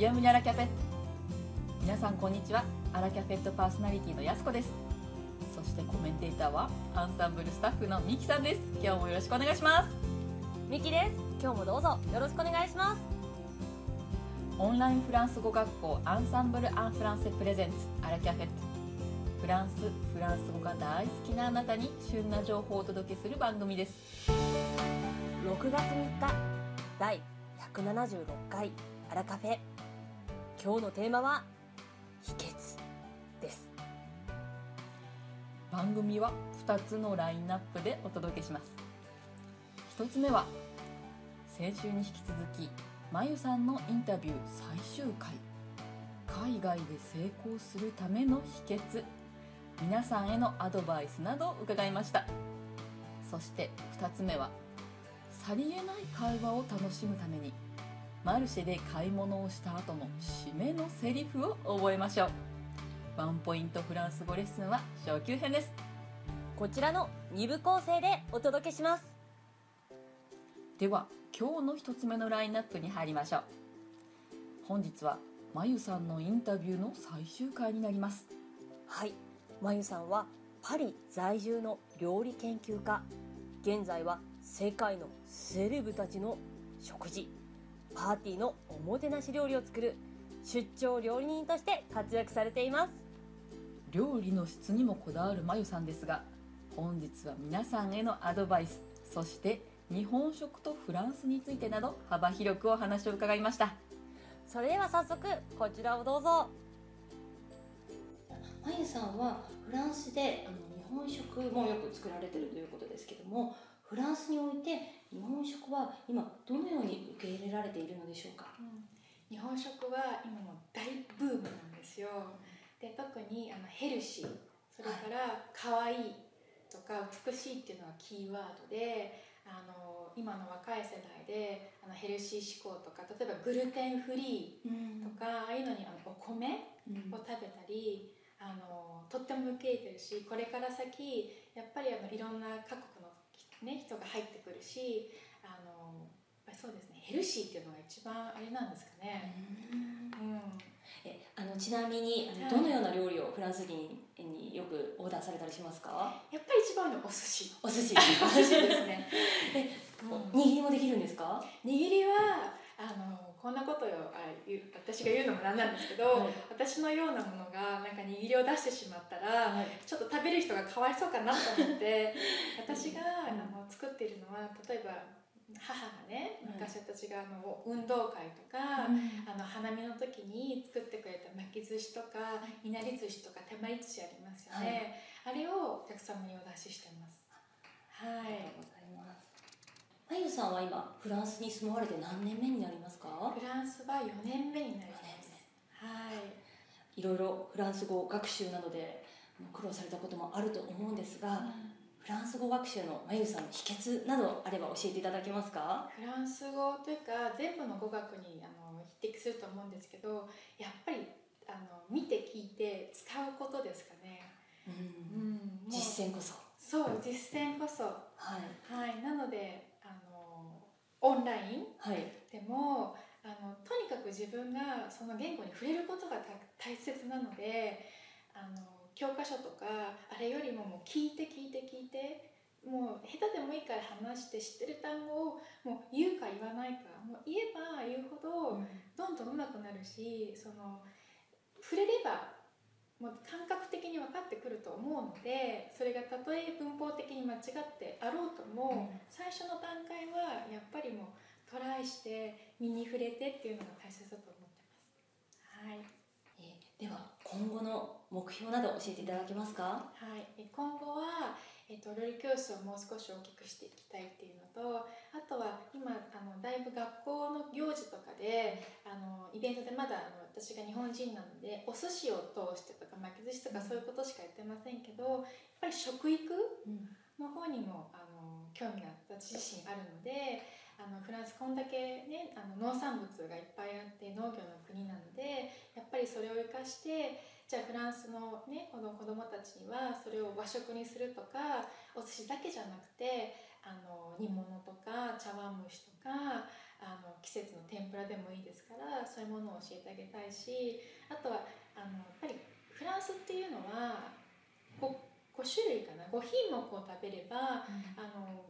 ビアムニアラキャフェ。皆さんこんにちは。アラキャフェットパーソナリティのやすこです。そしてコメンテーターはアンサンブルスタッフのミキさんです。今日もよろしくお願いします。ミキです。今日もどうぞ。よろしくお願いします。オンラインフランス語学校アンサンブル・アン・フランセプレゼンツアラキャフェット。フランスフランス語が大好きなあなたに旬な情報をお届けする番組です。6月3日第176回アラカフェ今日のテーマは秘訣です。番組は2つのラインナップでお届けします。1つ目は先週に引き続きまゆさんのインタビュー最終回。海外で成功するための秘訣皆さんへのアドバイスなどを伺いました。そして2つ目はさりげない会話を楽しむために。マルシェで買い物をした後の締めのセリフを覚えましょう。ワンポイントフランス語レッスンは初級編です。こちらの2部構成でお届けします。では今日の1つ目のラインナップに入りましょう。本日はまゆさんのインタビューの最終回になります。はい。まゆさんはパリ在住の料理研究家。現在は世界のセレブたちの食事パーティーのおもてなし料理を作る出張料理人として活躍されています。料理の質にもこだわるまゆさんですが本日は皆さんへのアドバイスそして日本食とフランスについてなど幅広くお話を伺いました。それでは早速こちらをどうぞ。まゆさんはフランスであの日本食もよく作られてるということですけどもフランスにおいて日本食は今どのように受け入れられているのでしょうか、日本食は今の大ブームなんですよ。で特にあのヘルシーそれから可愛いとか美しいっていうのがキーワードであの今の若い世代であのヘルシー志向とか例えばグルテンフリーとか、ああいうのにあのお米を食べたり、あのとっても受け入れてるしこれから先やっぱりあのいろんな各国の、ね、人が入ってくるしあのやっぱりそうですねヘルシーっていうのが一番あれなんですかね。うん。えあのちなみにあのはい。どのような料理をフランス人によくオーダーされたりしますか？やっぱり一番のお寿司。お寿司。お寿司ですね。おうん。握りもできるんですか？握りはあのこんなことよあ言う私が言うのもなんなんですけど、はい。私のようなものがなんか握りを出してしまったら、はい。ちょっと食べる人がかわいそうかなと思って 私があの作っているのは例えば母がねはい昔私があの運動会とか、あの花見の時に作ってくれた巻き寿司とかい。なり寿司とか手まり寿司ありますよね、あれをお客様にお出ししてます。はい。ありがとうございますまゆさんは今フランスに住まわれて何年目になりますか？フランスは4年目になります。はい。いろいろフランス語学習などで苦労されたこともあると思うんですが、フランス語学習のまゆさんの秘訣などあれば教えていただけますか？フランス語というか全部の語学にあの匹敵すると思うんですけどやっぱりあの見て聞いて使うことですかね、うん、もう実践こそ。そう実践こそ。はい。はい。なのでオンライン？はい。でもあのとにかく自分がその言語に触れることがた大切なのであの教科書とかあれよりももう聞いて聞いて聞いてもう下手でもいいから話して知ってる単語をもう言うか言わないかもう言えば言うほどどんどん上手くなるしその触れればもう感覚的に分かってくると思うのでそれがたとえ文法的に間違ってあろうとも、最初の段階はやっぱりもうトライして身に触れてっていうのが大切だと思ってます。はいえーでは今後の目標など教えていただけますか？はい、え今後は、えっと料理教室をもう少し大きくしていきたいっていうのとあとは今あのだいぶ学校の行事とかであのイベントでまだあの私が日本人なのでお寿司を通してとか巻き寿司とかそういうことしかやってませんけどやっぱり食育の方にもあの興味が私自身あるのであのフランスこんだけ、ね、あの農産物がいっぱいあって農業の国なのでやっぱりそれを生かしてじゃあフランスの,、ね、この子どもたちにはそれを和食にするとかお寿司だけじゃなくてあの煮物とか茶碗蒸しとかあの季節の天ぷらでもいいですからそういうものを教えてあげたいしあとはあのやっぱりフランスっていうのは 5, 5種類かな5品目を食べればあの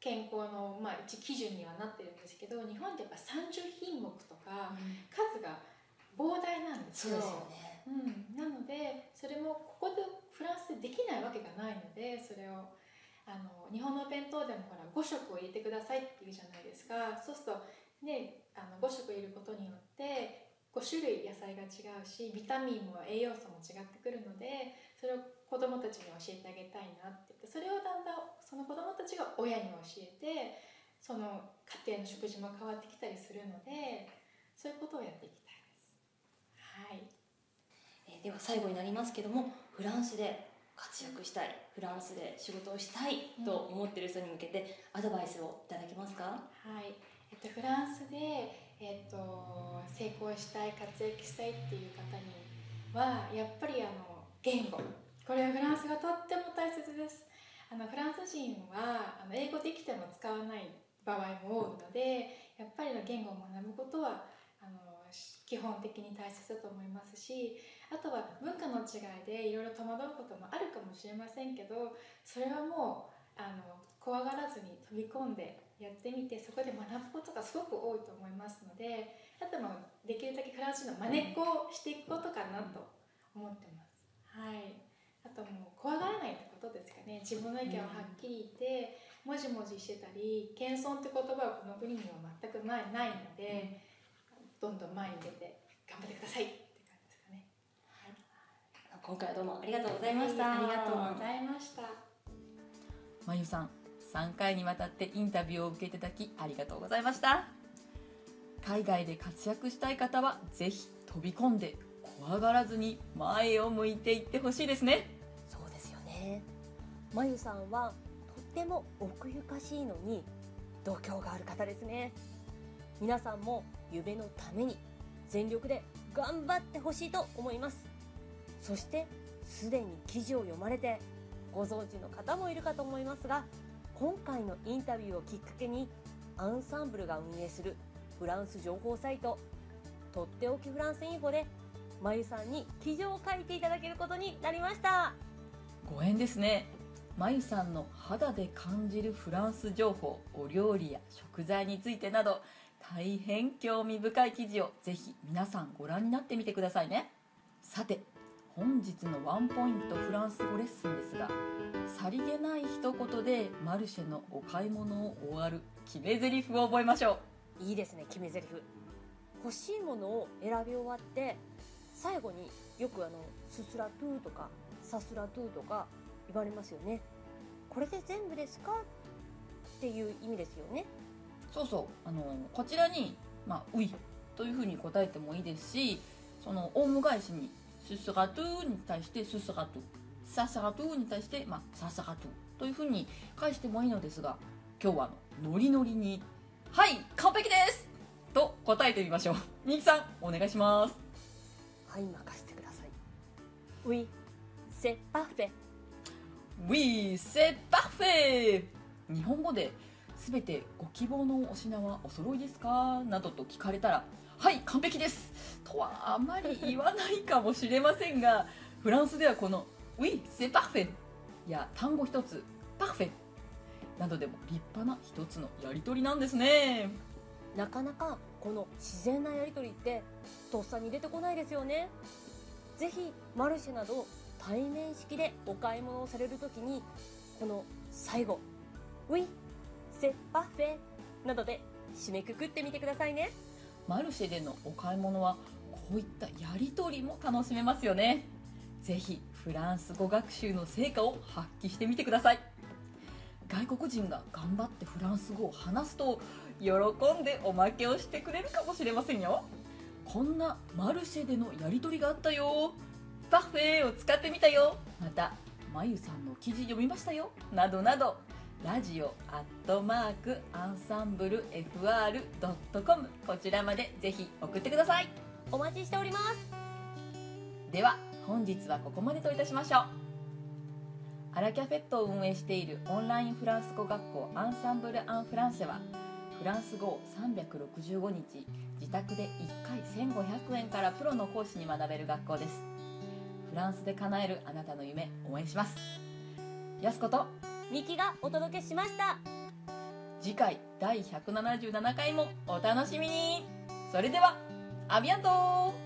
健康の、まあ、一基準にはなってるんですけど日本ってやっぱ30品目とか数が膨大なんですよ。そうですよね。うん、なのでそれもここでフランスでできないわけがないのでそれをあの日本のお弁当でもほら5食を入れてくださいって言うじゃないですか。そうすると、ね、あの5食入れることによって5種類野菜が違うしビタミンも栄養素も違ってくるのでそれを子どもたちに教えてあげたいなって。言ってそれをだんだんその子どもたちが親に教えてその家庭の食事も変わってきたりするのでそういうことをやっていきたいです。はい。えーでは最後になりますけどもフランスで活躍したいフランスで仕事をしたいと思ってる人に向けてアドバイスをいただけますか、はい、えっと、フランスで、えっと、成功したい活躍したいっていう方にはやっぱりあの言語これはフランスがとっても大切ですあのフランス人はあの英語できても使わない場合も多いのでやっぱりの言語を学ぶことはあの基本的に大切だと思いますしあとは文化の違いでいろいろ戸惑うこともあるかもしれませんけどそれはもうあの怖がらずに飛び込んでやってみてそこで学ぶことがすごく多いと思いますのであともできるだけフランス人の真似っこをしていくことかなと思ってます。はいあともう怖がらないってことですかね。自分の意見をはっきり言ってもじもじしてたり謙遜って言葉はこの国には全くないないので、どんどん前に出て頑張ってくださいって感じですかね。今回はどうもありがとうございました、ありがとうございました。まゆさん3回にわたってインタビューを受けていただきありがとうございました。海外で活躍したい方はぜひ飛び込んで怖がらずに前を向いていってほしいですね。そうですよね。まゆさんはとっても奥ゆかしいのに度胸がある方ですね。皆さんも夢のために全力で頑張ってほしいと思います。そしてすでに記事を読まれてご存知の方もいるかと思いますが今回のインタビューをきっかけにアンサンブルが運営するフランス情報サイトとっておきフランスインフォでまゆさんに記事を書いていただけることになりました。ご縁ですね。まゆさんの肌で感じるフランス情報お料理や食材についてなど大変興味深い記事をぜひ皆さんご覧になってみてくださいね。さて本日のワンポイントフランス語レッスンですがさりげない一言でマルシェのお買い物を終わる決め台詞を覚えましょう。いいですね決め台詞。欲しいものを選び終わって最後によくあのススラトゥーとかサスラトゥーとか言われますよね。これで全部ですかっていう意味ですよね。そうそう。あのこちらに「まあ、ウィ」というふうに答えてもいいですしそのオウム返しに「ススラトゥー」に対して「ススラトゥ」「サスラトゥー」に対して「まあ、ササラトゥ」というふうに返してもいいのですが今日はノリノリに「はい完璧です!」と答えてみましょう。みきさんお願いします。はい任せてください Oui c'est parfait Oui, c'est parfait! 日本語で「すべてご希望のお品はお揃いですか?」などと聞かれたら「はい完璧です!」とはあまり言わないかもしれませんがフランスではこの「Oui, c'est parfait!」や単語一つ「parfait!」などでも立派な一つのやり取りなんですねなかなかこの自然なやり取りってとっさに出てこないですよね。ぜひマルシェなど対面式でお買い物をされるときにこの最後「Oui c'est parfait」などで締めくくってみてくださいね。マルシェでのお買い物はこういったやり取りも楽しめますよね。ぜひフランス語学習の成果を発揮してみてください。外国人が頑張ってフランス語を話すと喜んでおまけをしてくれるかもしれませんよ。こんなマルシェでのやり取りがあったよ。パフェを使ってみたよ。またまゆさんの記事読みましたよ。などなど。ラジオアットマークアンサンブル FR.com こちらまでぜひ送ってください。お待ちしております。では本日はここまでといたしましょう。アラキャフェットを運営しているオンラインフランス語学校アンサンブル・アン・フランセはフランス語365日自宅で1回1500円からプロの講師に学べる学校です。フランスで叶えるあなたの夢応援します。やすことミキがお届けしました。次回第177回もお楽しみに。それではアビアントー